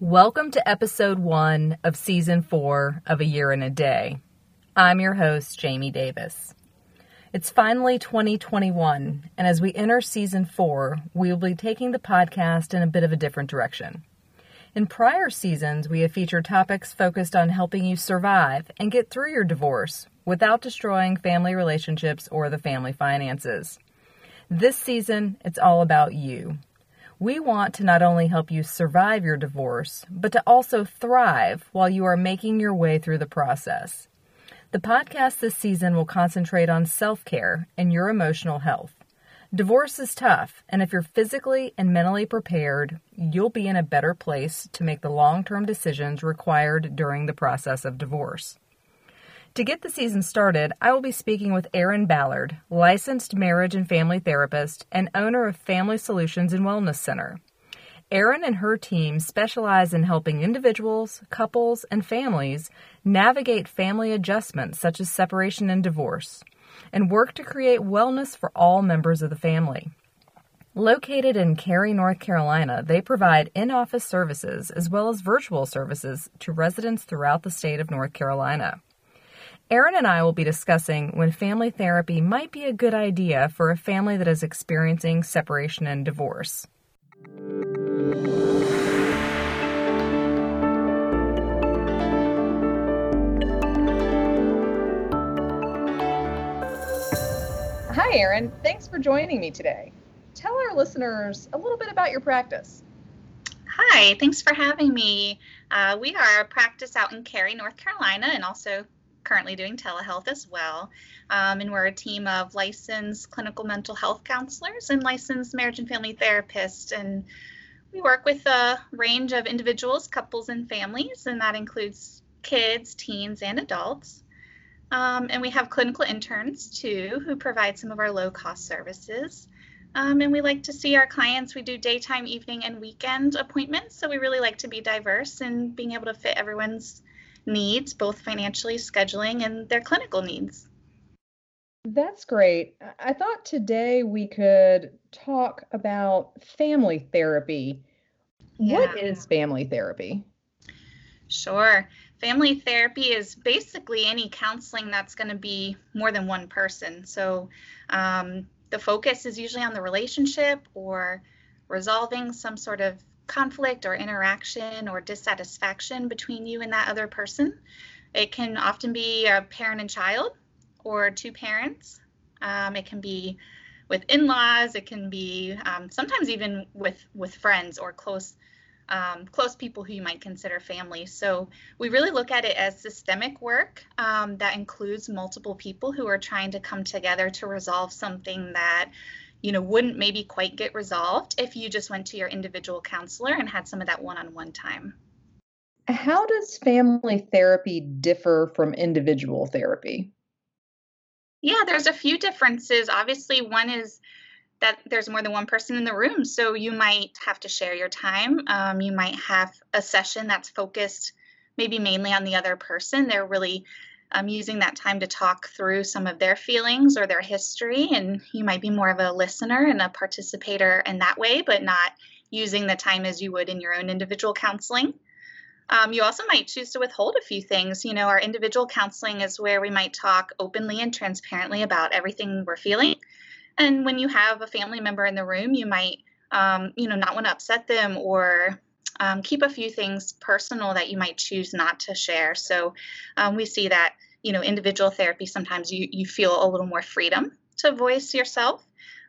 Welcome to episode one of season four of A Year in a Day. I'm your host, Jaime Davis. It's finally 2021, and as we enter season four, we will be taking the podcast in a bit of a different direction. In prior seasons, we have featured topics focused on helping you survive and get through your divorce without destroying family relationships or the family finances. This season, it's all about you we want to not only help you survive your divorce, but to also thrive while you are making your way through the process. The podcast this season will concentrate on self care and your emotional health. Divorce is tough, and if you're physically and mentally prepared, you'll be in a better place to make the long term decisions required during the process of divorce. To get the season started, I will be speaking with Erin Ballard, licensed marriage and family therapist and owner of Family Solutions and Wellness Center. Erin and her team specialize in helping individuals, couples, and families navigate family adjustments such as separation and divorce, and work to create wellness for all members of the family. Located in Cary, North Carolina, they provide in office services as well as virtual services to residents throughout the state of North Carolina. Erin and I will be discussing when family therapy might be a good idea for a family that is experiencing separation and divorce. Hi, Erin. Thanks for joining me today. Tell our listeners a little bit about your practice. Hi, thanks for having me. Uh, we are a practice out in Cary, North Carolina, and also currently doing telehealth as well. Um, and we're a team of licensed clinical mental health counselors and licensed marriage and family therapists. And we work with a range of individuals, couples, and families, and that includes kids, teens, and adults. Um, and we have clinical interns too who provide some of our low cost services. Um, and we like to see our clients. We do daytime, evening, and weekend appointments. So we really like to be diverse and being able to fit everyone's needs, both financially, scheduling, and their clinical needs. That's great. I thought today we could talk about family therapy. Yeah. What is family therapy? Sure. Family therapy is basically any counseling that's going to be more than one person. So um, the focus is usually on the relationship or resolving some sort of conflict or interaction or dissatisfaction between you and that other person. It can often be a parent and child or two parents. Um, it can be with in-laws. It can be um, sometimes even with with friends or close um, close people who you might consider family. So we really look at it as systemic work um, that includes multiple people who are trying to come together to resolve something that you know, wouldn't maybe quite get resolved if you just went to your individual counselor and had some of that one on one time. How does family therapy differ from individual therapy? Yeah, there's a few differences. Obviously, one is that there's more than one person in the room. So you might have to share your time. Um, you might have a session that's focused maybe mainly on the other person. They're really um, using that time to talk through some of their feelings or their history. And you might be more of a listener and a participator in that way, but not using the time as you would in your own individual counseling. Um, you also might choose to withhold a few things. You know, our individual counseling is where we might talk openly and transparently about everything we're feeling. And when you have a family member in the room, you might, um, you know, not want to upset them or um, keep a few things personal that you might choose not to share. So um, we see that you know individual therapy sometimes you you feel a little more freedom to voice yourself.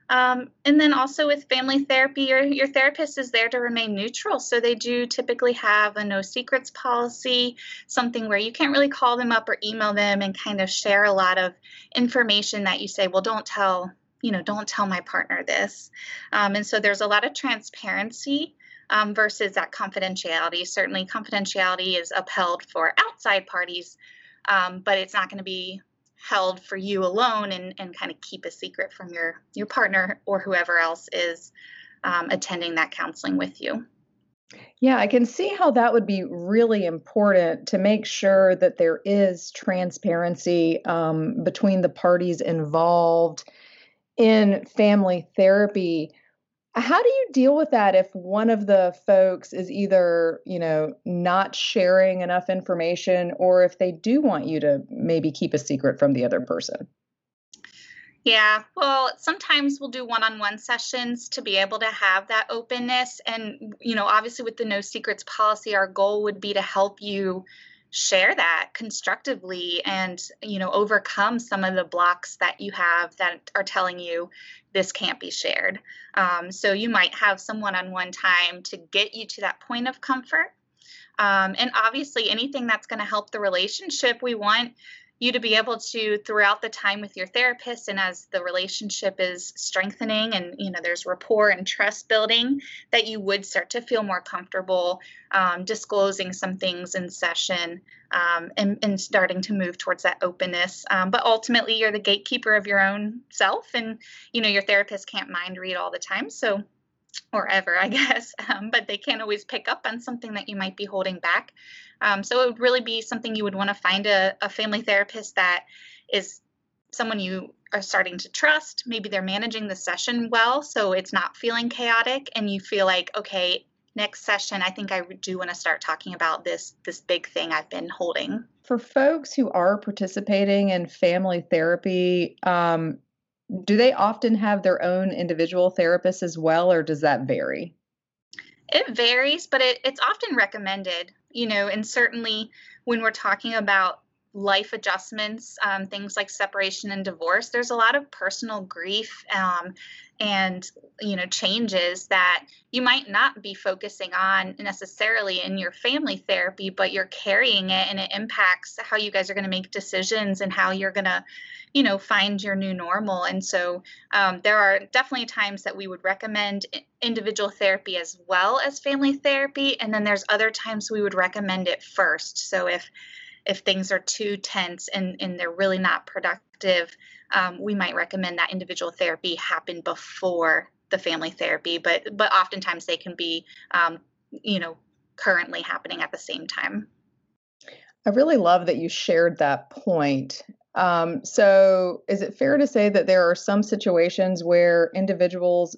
Um, and then also with family therapy, your, your therapist is there to remain neutral. So they do typically have a no secrets policy, something where you can't really call them up or email them and kind of share a lot of information that you say, well, don't tell, you know, don't tell my partner this. Um, and so there's a lot of transparency um, versus that confidentiality. Certainly, confidentiality is upheld for outside parties, um, but it's not going to be held for you alone and, and kind of keep a secret from your your partner or whoever else is um, attending that counseling with you. Yeah, I can see how that would be really important to make sure that there is transparency um, between the parties involved in family therapy How do you deal with that if one of the folks is either, you know, not sharing enough information or if they do want you to maybe keep a secret from the other person? Yeah, well, sometimes we'll do one on one sessions to be able to have that openness. And, you know, obviously with the no secrets policy, our goal would be to help you share that constructively and, you know, overcome some of the blocks that you have that are telling you this can't be shared. Um, so you might have some one on one time to get you to that point of comfort. Um, and obviously, anything that's going to help the relationship, we want you to be able to throughout the time with your therapist and as the relationship is strengthening and you know there's rapport and trust building that you would start to feel more comfortable um, disclosing some things in session um, and, and, starting to move towards that openness um, but ultimately you're the gatekeeper of your own self and you know your therapist can't mind read all the time so or ever, I guess, um, but they can't always pick up on something that you might be holding back. Um, so it would really be something you would want to find a, a family therapist that is someone you are starting to trust. Maybe they're managing the session well, so it's not feeling chaotic, and you feel like, okay, next session, I think I do want to start talking about this this big thing I've been holding. For folks who are participating in family therapy, um, do they often have their own individual therapists as well, or does that vary? It varies, but it, it's often recommended, you know, and certainly when we're talking about life adjustments, um, things like separation and divorce, there's a lot of personal grief um, and you know changes that you might not be focusing on necessarily in your family therapy, but you're carrying it, and it impacts how you guys are going to make decisions and how you're going to you know find your new normal. And so um, there are definitely times that we would recommend individual therapy as well as family therapy and then there's other times we would recommend it first. So if if things are too tense and, and they're really not productive um, we might recommend that individual therapy happen before the family therapy but but oftentimes they can be um, you know currently happening at the same time I really love that you shared that point um, so, is it fair to say that there are some situations where individuals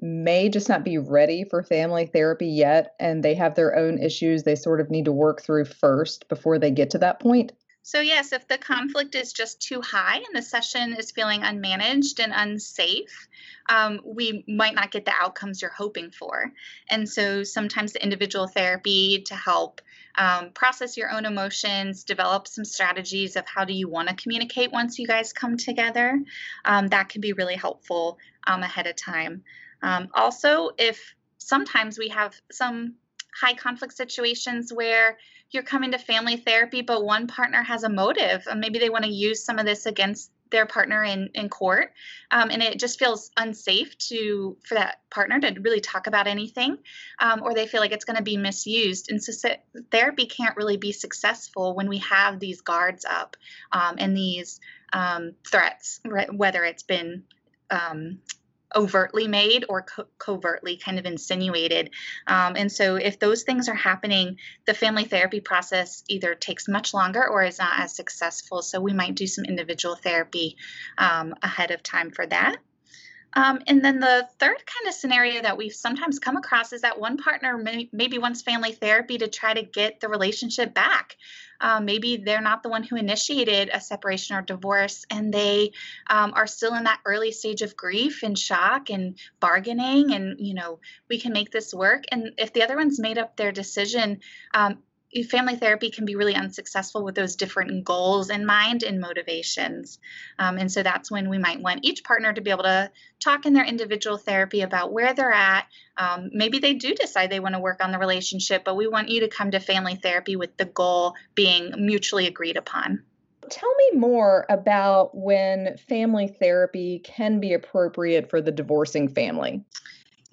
may just not be ready for family therapy yet and they have their own issues they sort of need to work through first before they get to that point? So, yes, if the conflict is just too high and the session is feeling unmanaged and unsafe, um, we might not get the outcomes you're hoping for. And so, sometimes the individual therapy to help um, process your own emotions, develop some strategies of how do you want to communicate once you guys come together. Um, that can be really helpful um, ahead of time. Um, also, if sometimes we have some high conflict situations where you're coming to family therapy, but one partner has a motive, and maybe they want to use some of this against their partner in in court, um, and it just feels unsafe to for that partner to really talk about anything, um, or they feel like it's going to be misused. And so therapy can't really be successful when we have these guards up um, and these um, threats, right, whether it's been um, overtly made or co- covertly kind of insinuated. Um, and so, if those things are happening, the family therapy process either takes much longer or is not as successful. So, we might do some individual therapy um, ahead of time for that. Um, and then the third kind of scenario that we've sometimes come across is that one partner may, maybe wants family therapy to try to get the relationship back. Um, maybe they're not the one who initiated a separation or divorce, and they um, are still in that early stage of grief and shock and bargaining. And, you know, we can make this work. And if the other one's made up their decision, um, family therapy can be really unsuccessful with those different goals in mind and motivations. Um, and so that's when we might want each partner to be able to talk in their individual therapy about where they're at. Um, maybe they do decide they want to work on the relationship, but we want you to come to family therapy with the goal being mutually agreed upon. Tell me more about when family therapy can be appropriate for the divorcing family.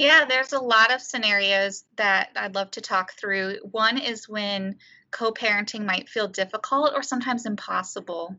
Yeah, there's a lot of scenarios that I'd love to talk through. One is when co parenting might feel difficult or sometimes impossible.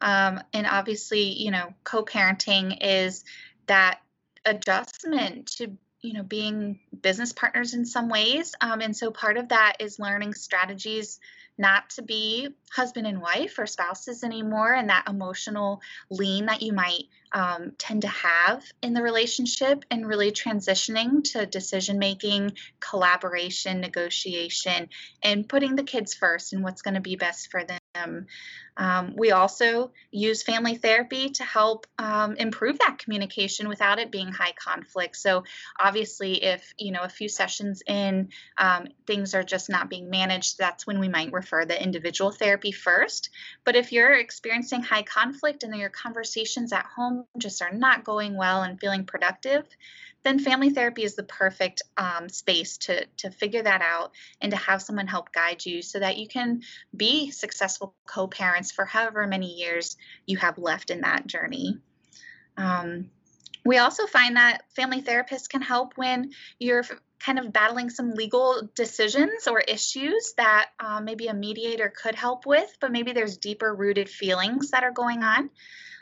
Um, and obviously, you know, co parenting is that adjustment to you know being business partners in some ways um, and so part of that is learning strategies not to be husband and wife or spouses anymore and that emotional lean that you might um, tend to have in the relationship and really transitioning to decision making collaboration negotiation and putting the kids first and what's going to be best for them um, we also use family therapy to help um, improve that communication without it being high conflict. So obviously, if you know a few sessions in, um, things are just not being managed, that's when we might refer the individual therapy first. But if you're experiencing high conflict and your conversations at home just are not going well and feeling productive, then family therapy is the perfect um, space to, to figure that out and to have someone help guide you so that you can be successful co parents for however many years you have left in that journey. Um, we also find that family therapists can help when you're kind of battling some legal decisions or issues that uh, maybe a mediator could help with, but maybe there's deeper rooted feelings that are going on.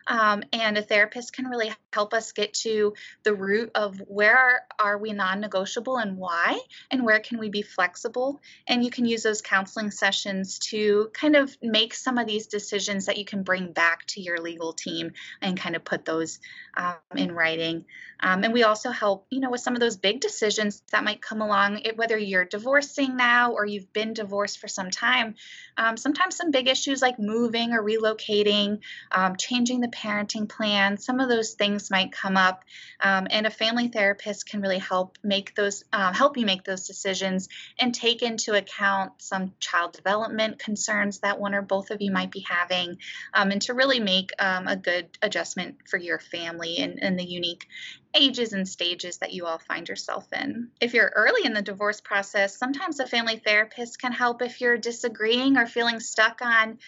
Um, and a therapist can really help us get to the root of where are we non-negotiable and why and where can we be flexible? And you can use those counseling sessions to kind of make some of these decisions that you can bring back to your legal team and kind of put those um, in writing. Um, and we also help you know with some of those big decisions that might come along whether you're divorcing now or you've been divorced for some time um, sometimes some big issues like moving or relocating um, changing the parenting plan some of those things might come up um, and a family therapist can really help make those uh, help you make those decisions and take into account some child development concerns that one or both of you might be having um, and to really make um, a good adjustment for your family and, and the unique ages and stages that you all find yourself in. If you're early in the divorce process, sometimes a family therapist can help if you're disagreeing or feeling stuck on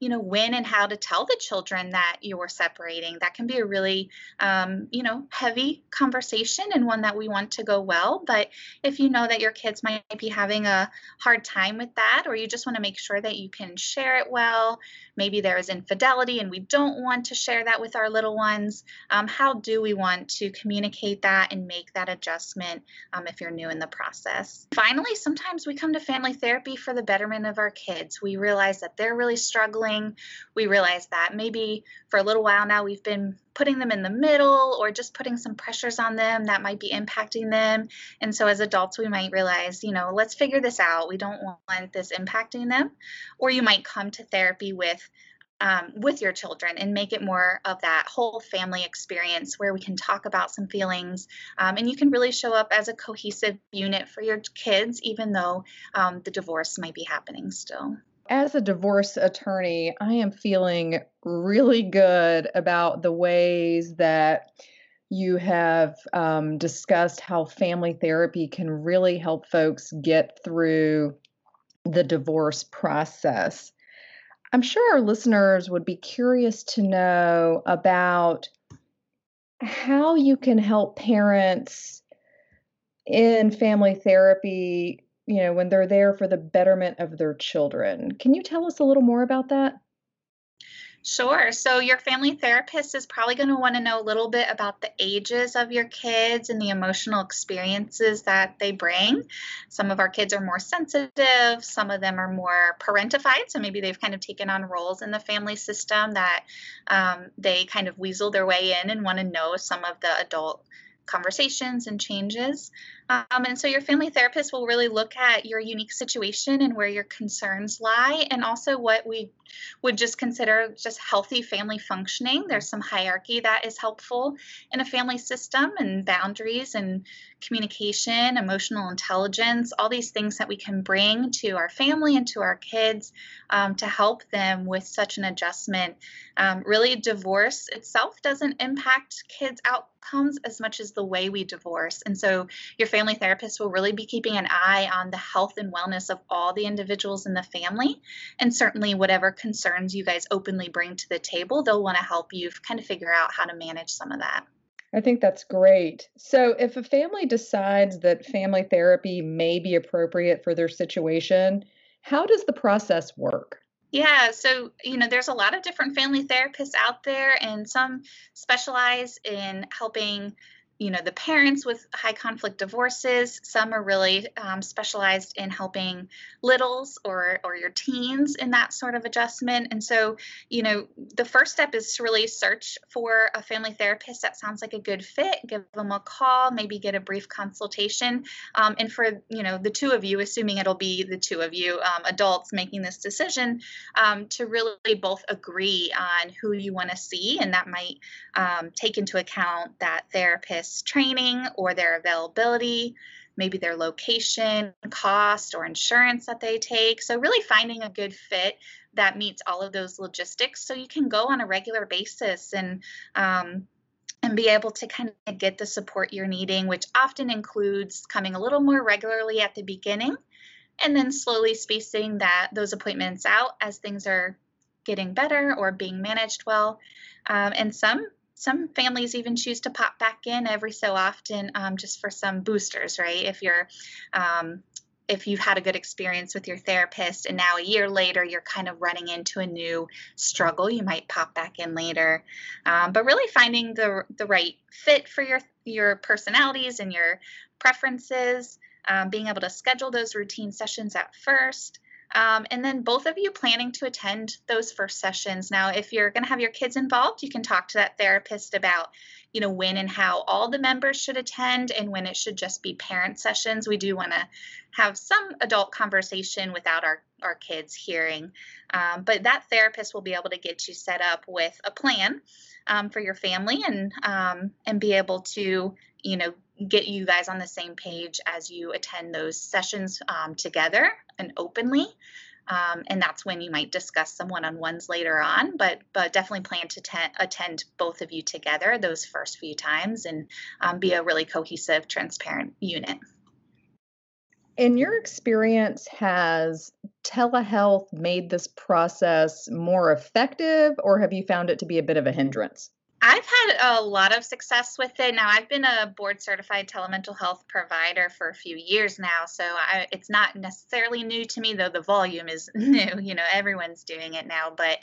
you know when and how to tell the children that you're separating. That can be a really um, you know heavy conversation and one that we want to go well but if you know that your kids might be having a hard time with that or you just want to make sure that you can share it well maybe there is infidelity and we don't want to share that with our little ones um, how do we want to communicate that and make that adjustment um, if you're new in the process? Finally sometimes we come to family therapy for the betterment of our kids. We realize that they're really struggling we realize that maybe for a little while now we've been putting them in the middle or just putting some pressures on them that might be impacting them. And so as adults, we might realize, you know, let's figure this out. We don't want this impacting them. Or you might come to therapy with um, with your children and make it more of that whole family experience where we can talk about some feelings um, and you can really show up as a cohesive unit for your kids even though um, the divorce might be happening still as a divorce attorney, I am feeling really good about the ways that you have um, discussed how family therapy can really help folks get through the divorce process. I'm sure our listeners would be curious to know about how you can help parents in family therapy you know, when they're there for the betterment of their children. Can you tell us a little more about that? Sure. So, your family therapist is probably going to want to know a little bit about the ages of your kids and the emotional experiences that they bring. Some of our kids are more sensitive, some of them are more parentified. So, maybe they've kind of taken on roles in the family system that um, they kind of weasel their way in and want to know some of the adult conversations and changes. Um, and so your family therapist will really look at your unique situation and where your concerns lie, and also what we would just consider just healthy family functioning. There's some hierarchy that is helpful in a family system, and boundaries and communication, emotional intelligence, all these things that we can bring to our family and to our kids um, to help them with such an adjustment. Um, really, divorce itself doesn't impact kids' outcomes as much as the way we divorce. And so, your family family therapist will really be keeping an eye on the health and wellness of all the individuals in the family. And certainly, whatever concerns you guys openly bring to the table, they'll want to help you kind of figure out how to manage some of that. I think that's great. So, if a family decides that family therapy may be appropriate for their situation, how does the process work? Yeah, so you know, there's a lot of different family therapists out there, and some specialize in helping you know the parents with high conflict divorces some are really um, specialized in helping littles or or your teens in that sort of adjustment. And so you know the first step is to really search for a family therapist that sounds like a good fit give them a call maybe get a brief consultation. Um, and for you know the two of you assuming it'll be the two of you um, adults making this decision um, to really both agree on who you want to see and that might um, take into account that therapist training or their availability, maybe their location, cost, or insurance that they take. So, really finding a good fit that meets all of those logistics so you can go on a regular basis and um, and be able to kind of get the support you're needing, which often includes coming a little more regularly at the beginning and then slowly spacing that those appointments out as things are getting better or being managed well. Um, and some some families even choose to pop back in every so often um, just for some boosters, right? If you're um, if you've had a good experience with your therapist and now a year later you're kind of running into a new struggle, you might pop back in later. Um, but really finding the the right fit for your your personalities and your preferences, um, being able to schedule those routine sessions at first. Um, and then both of you planning to attend those first sessions. Now, if you're going to have your kids involved, you can talk to that therapist about, you know, when and how all the members should attend and when it should just be parent sessions. We do want to have some adult conversation without our, our kids hearing. Um, but that therapist will be able to get you set up with a plan um, for your family and um, and be able to, you know, get you guys on the same page as you attend those sessions um, together and openly. Um, and that's when you might discuss some one-on-ones later on. But but definitely plan to ten- attend both of you together those first few times and um, be a really cohesive, transparent unit. In your experience, has telehealth made this process more effective, or have you found it to be a bit of a hindrance? I've had a lot of success with it. Now, I've been a board certified telemental health provider for a few years now, so I, it's not necessarily new to me, though the volume is new. You know, everyone's doing it now. But,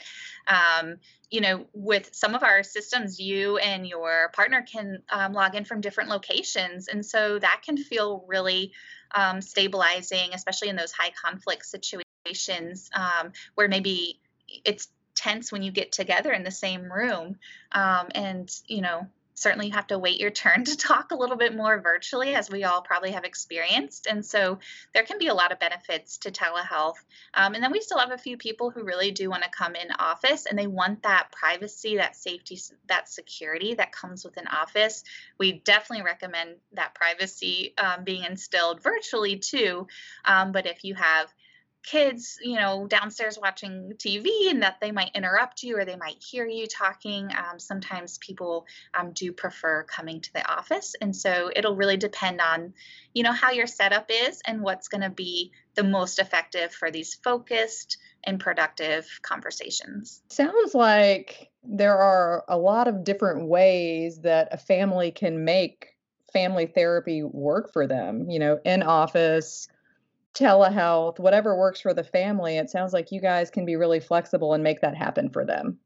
um, you know, with some of our systems, you and your partner can um, log in from different locations. And so that can feel really um, stabilizing, especially in those high conflict situations um, where maybe it's tense when you get together in the same room. Um, and, you know, certainly you have to wait your turn to talk a little bit more virtually, as we all probably have experienced. And so there can be a lot of benefits to telehealth. Um, and then we still have a few people who really do want to come in office and they want that privacy, that safety, that security that comes with an office. We definitely recommend that privacy um, being instilled virtually too. Um, but if you have kids, you know, downstairs watching TV and that they might interrupt you or they might hear you talking. Um, sometimes people um, do prefer coming to the office. And so it'll really depend on, you know, how your setup is and what's going to be the most effective for these focused and productive conversations. Sounds like there are a lot of different ways that a family can make family therapy work for them, you know, in office telehealth, whatever works for the family, it sounds like you guys can be really flexible and make that happen for them.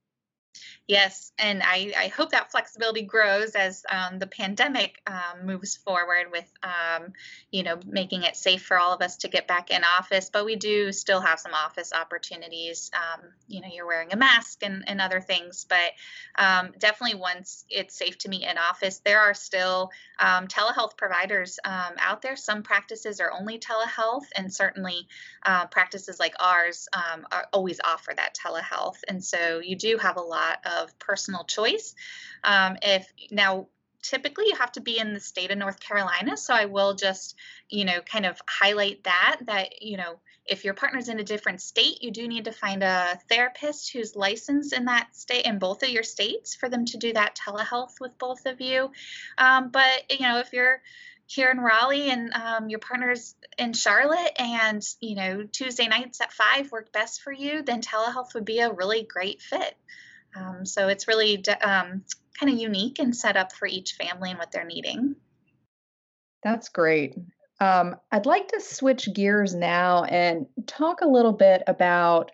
Yes, and I, I hope that flexibility grows as um, the pandemic um, moves forward with, um, you know, making it safe for all of us to get back in office. But we do still have some office opportunities. Um, you know, you're wearing a mask and, and other things, but um, definitely once it's safe to meet in office, there are still um, telehealth providers out there. Some practices are only telehealth, and certainly uh, practices like ours are, always offer that telehealth. And so you do have a lot of personal choice. Um, if now typically you have to be in the state of North Carolina. So I will just, you know, kind of highlight that, that, you know, if your partner's in a different state, you do need to find a therapist who's licensed in that state, in both of your states, for them to do that telehealth with both of you. Um, but, you know, if you're, here in Raleigh and um, your partner's in Charlotte and you know Tuesday nights at five work best for you, then telehealth would be a really great fit. Um, so it's really um, kind of unique and set up for each family and what they're needing. That's great. Um, I'd like to switch gears now and talk a little bit about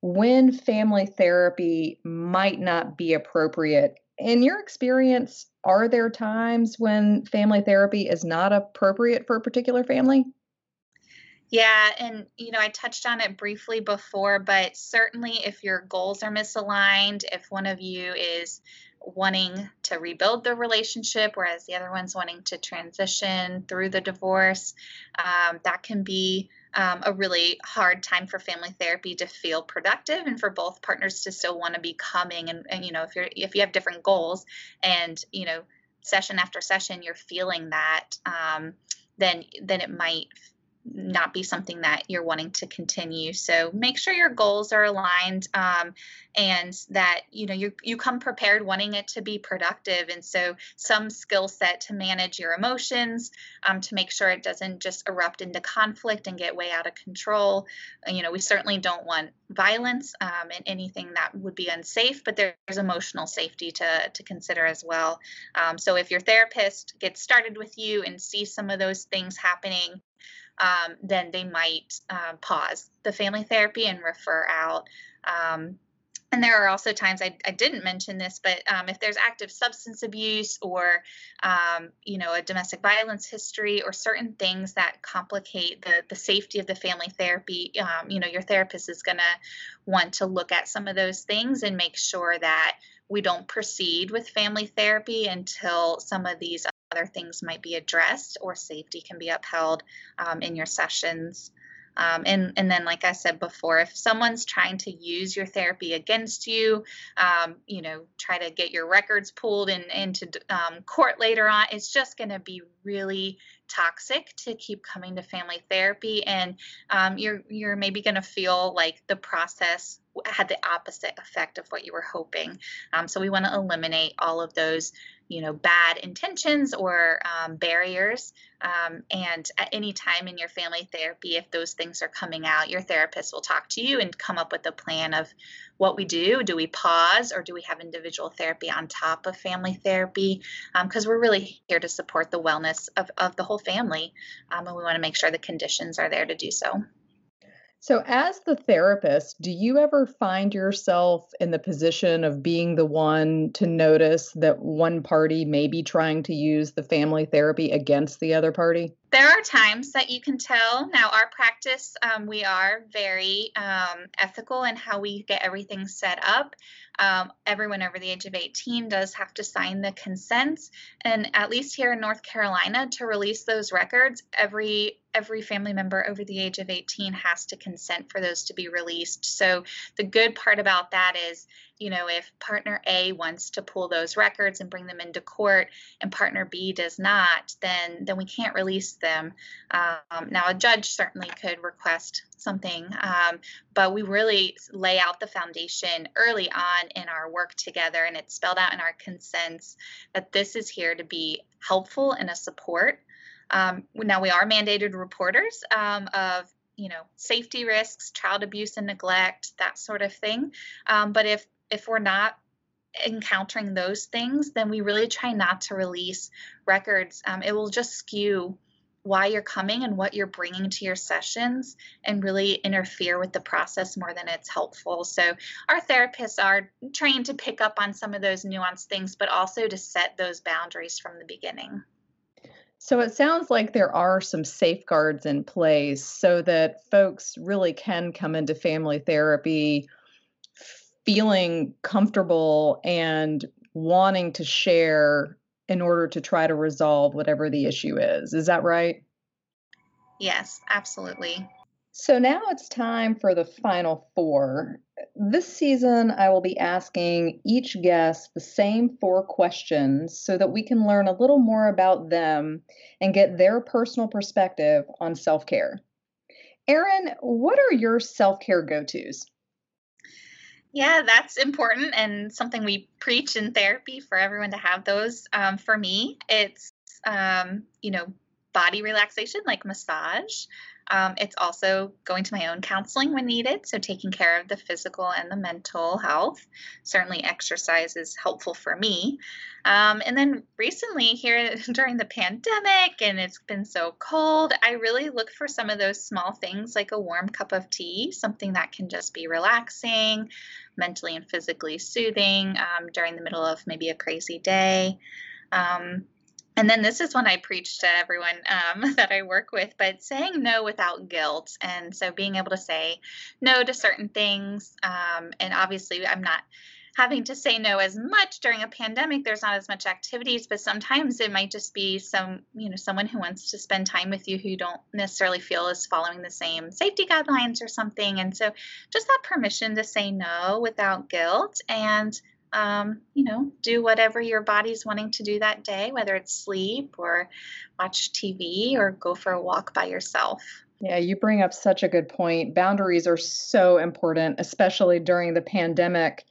when family therapy might not be appropriate in your experience, are there times when family therapy is not appropriate for a particular family? Yeah, and you know, I touched on it briefly before, but certainly if your goals are misaligned, if one of you is wanting to rebuild the relationship, whereas the other one's wanting to transition through the divorce, um, that can be um, a really hard time for family therapy to feel productive and for both partners to still want to be coming and, and you know if you're if you have different goals and you know session after session you're feeling that um, then then it might not be something that you're wanting to continue. So make sure your goals are aligned um, and that you know you you come prepared wanting it to be productive. And so some skill set to manage your emotions, um, to make sure it doesn't just erupt into conflict and get way out of control. You know, we certainly don't want violence um, and anything that would be unsafe, but there's emotional safety to to consider as well. Um, so if your therapist gets started with you and sees some of those things happening um, then they might uh, pause the family therapy and refer out. Um, and there are also times I, I didn't mention this, but um, if there's active substance abuse or, um, you know, a domestic violence history or certain things that complicate the, the safety of the family therapy, um, you know, your therapist is going to want to look at some of those things and make sure that we don't proceed with family therapy until some of these other things might be addressed or safety can be upheld um, in your sessions. Um, and, and then, like I said before, if someone's trying to use your therapy against you, um, you know, try to get your records pulled in, into um, court later on, it's just going to be really toxic to keep coming to family therapy. And um, you're, you're maybe going to feel like the process had the opposite effect of what you were hoping. Um, so we want to eliminate all of those you know bad intentions or um, barriers um, and at any time in your family therapy if those things are coming out your therapist will talk to you and come up with a plan of what we do. Do we pause or do we have individual therapy on top of family therapy? Because um, we're really here to support the wellness of, of the whole family um, and we want to make sure the conditions are there to do so so, as the therapist, do you ever find yourself in the position of being the one to notice that one party may be trying to use the family therapy against the other party? There are times that you can tell. Now, our practice, um, we are very um, ethical in how we get everything set up. Um, everyone over the age of 18 does have to sign the consents, and at least here in North Carolina, to release those records, every every family member over the age of 18 has to consent for those to be released. So the good part about that is, you know, if partner A wants to pull those records and bring them into court and partner B does not, then then we can't release them. Um, now a judge certainly could request something, um, but we really lay out the foundation early on in our work together, and it's spelled out in our consents that this is here to be helpful and a support um, now we are mandated reporters um, of you know safety risks, child abuse and neglect, that sort of thing. Um, but if if we're not encountering those things, then we really try not to release records. Um, it will just skew why you're coming and what you're bringing to your sessions and really interfere with the process more than it's helpful. So, our therapists are trained to pick up on some of those nuanced things, but also to set those boundaries from the beginning. So it sounds like there are some safeguards in place so that folks really can come into family therapy feeling comfortable and wanting to share in order to try to resolve whatever the issue is. Is that right? Yes, absolutely. So now it's time for the final four. This season, I will be asking each guest the same four questions so that we can learn a little more about them and get their personal perspective on self care. Erin, what are your self care go tos? Yeah, that's important and something we preach in therapy for everyone to have those. Um, for me, it's, um, you know, body relaxation like massage Um, it's also going to my own counseling when needed, so taking care of the physical and the mental health. Certainly, exercise is helpful for me. Um, and then recently, here during the pandemic, and it's been so cold, I really look for some of those small things like a warm cup of tea, something that can just be relaxing, mentally and physically soothing um, during the middle of maybe a crazy day. Um, and then this is one I preach to everyone um, that I work with, but saying no without guilt. And so being able to say no to certain things. Um, and obviously, I'm not having to say no as much during a pandemic there's not as much activities but sometimes it might just be some you know someone who wants to spend time with you who don't necessarily feel is following the same safety guidelines or something and so just that permission to say no without guilt and um, you know, do whatever your body's wanting to do that day, whether it's sleep or watch TV or go for a walk by yourself. Yeah, you bring up such a good point. Boundaries are so important, especially during the pandemic.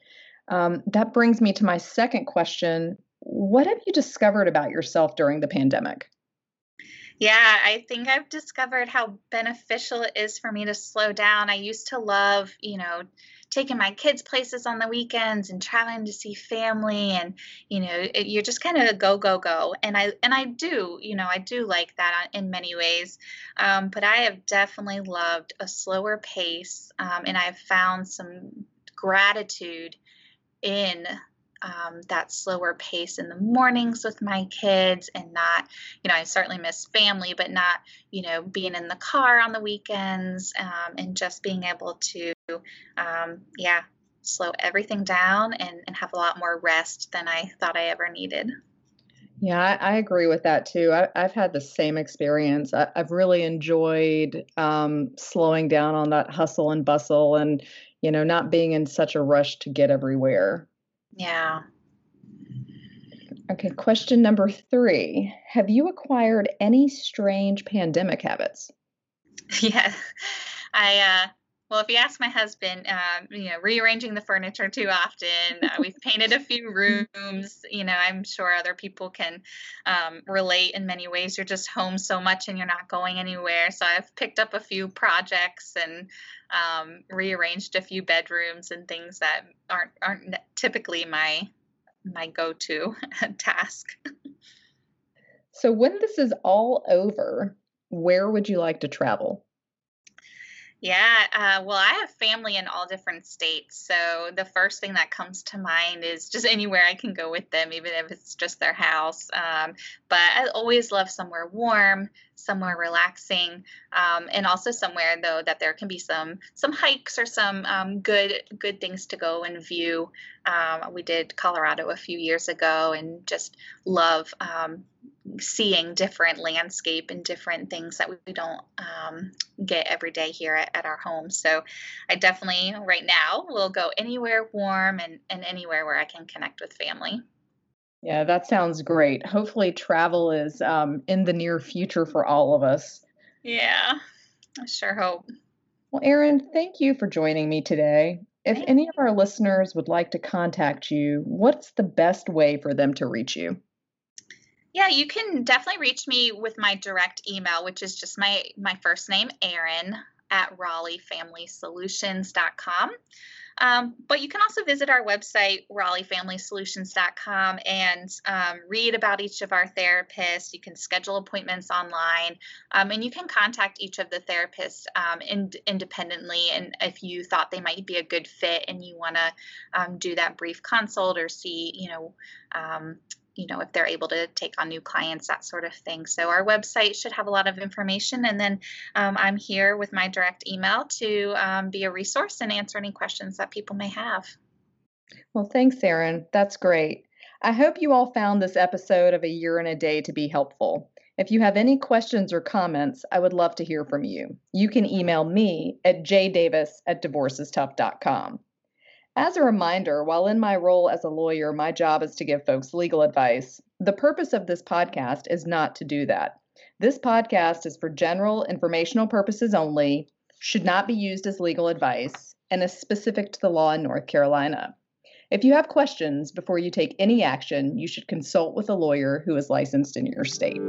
Um, that brings me to my second question. What have you discovered about yourself during the pandemic? Yeah, I think I've discovered how beneficial it is for me to slow down. I used to love, you know, taking my kids places on the weekends and traveling to see family and you know it, you're just kind of a go go go and i and i do you know i do like that in many ways um, but i have definitely loved a slower pace um, and i've found some gratitude in um, that slower pace in the mornings with my kids and not, you know, I certainly miss family, but not, you know, being in the car on the weekends um, and just being able to, um, yeah, slow everything down and, and have a lot more rest than I thought I ever needed. Yeah, I, I agree with that too. I, have had the same experience. I, have really enjoyed um, slowing down on that hustle and bustle and, you know, not being in such a rush to get everywhere. Yeah. Okay, question number three Have you acquired any strange pandemic habits? Yeah. I, uh, well, if you ask my husband, um, you know, rearranging the furniture too often. Uh, we've painted a few rooms. You know, I'm sure other people can um, relate in many ways. You're just home so much and you're not going anywhere. So I've picked up a few projects and um, rearranged a few bedrooms and things that aren't aren't typically my my go-to task. So when this is all over, where would you like to travel? Yeah, uh, well, I have family in all different states. So the first thing that comes to mind is just anywhere I can go with them, even if it's just their house. Um, but I always love somewhere warm, somewhere relaxing, um, and also somewhere though that there can be some some hikes or some um, good good things to go and view. Um, we did Colorado a few years ago, and just love um, seeing different landscape and different things that we don't um, get every day here at, at, our home. So I definitely right now will go anywhere warm and, and anywhere where I can connect with family. Yeah, that sounds great. Hopefully, travel is um, in the near future for all of us. Yeah, I sure hope. Well, Erin, thank you for joining me today. If any of our listeners would like to contact you, what's the best way for them to reach you? Yeah, you can definitely reach me with my direct email, which is just my my first name, Erin at RaleighFamilySolutions.com. Um, but you can also visit our website, RaleighFamilySolutions.com, and um, read about each of our therapists. You can schedule appointments online, um, and you can contact each of the therapists um, in, independently. And if you thought they might be a good fit, and you want to um, do that brief consult or see, you know, um, you know if they're able to take on new clients that sort of thing. So our website should have a lot of information. And then um, i'm here with my direct email to um, be a resource and answer any questions that people may have. Well thanks erin. That's great. I hope you all found this episode of a year in a day to be helpful. If you have any questions or comments i would love to hear from you. You can email me at jdavis at divorcestough.com as a reminder, while in my role as a lawyer, my job is to give folks legal advice, the purpose of this podcast is not to do that. This podcast is for general informational purposes only, should not be used as legal advice, and is specific to the law in North Carolina. If you have questions before you take any action, you should consult with a lawyer who is licensed in your state.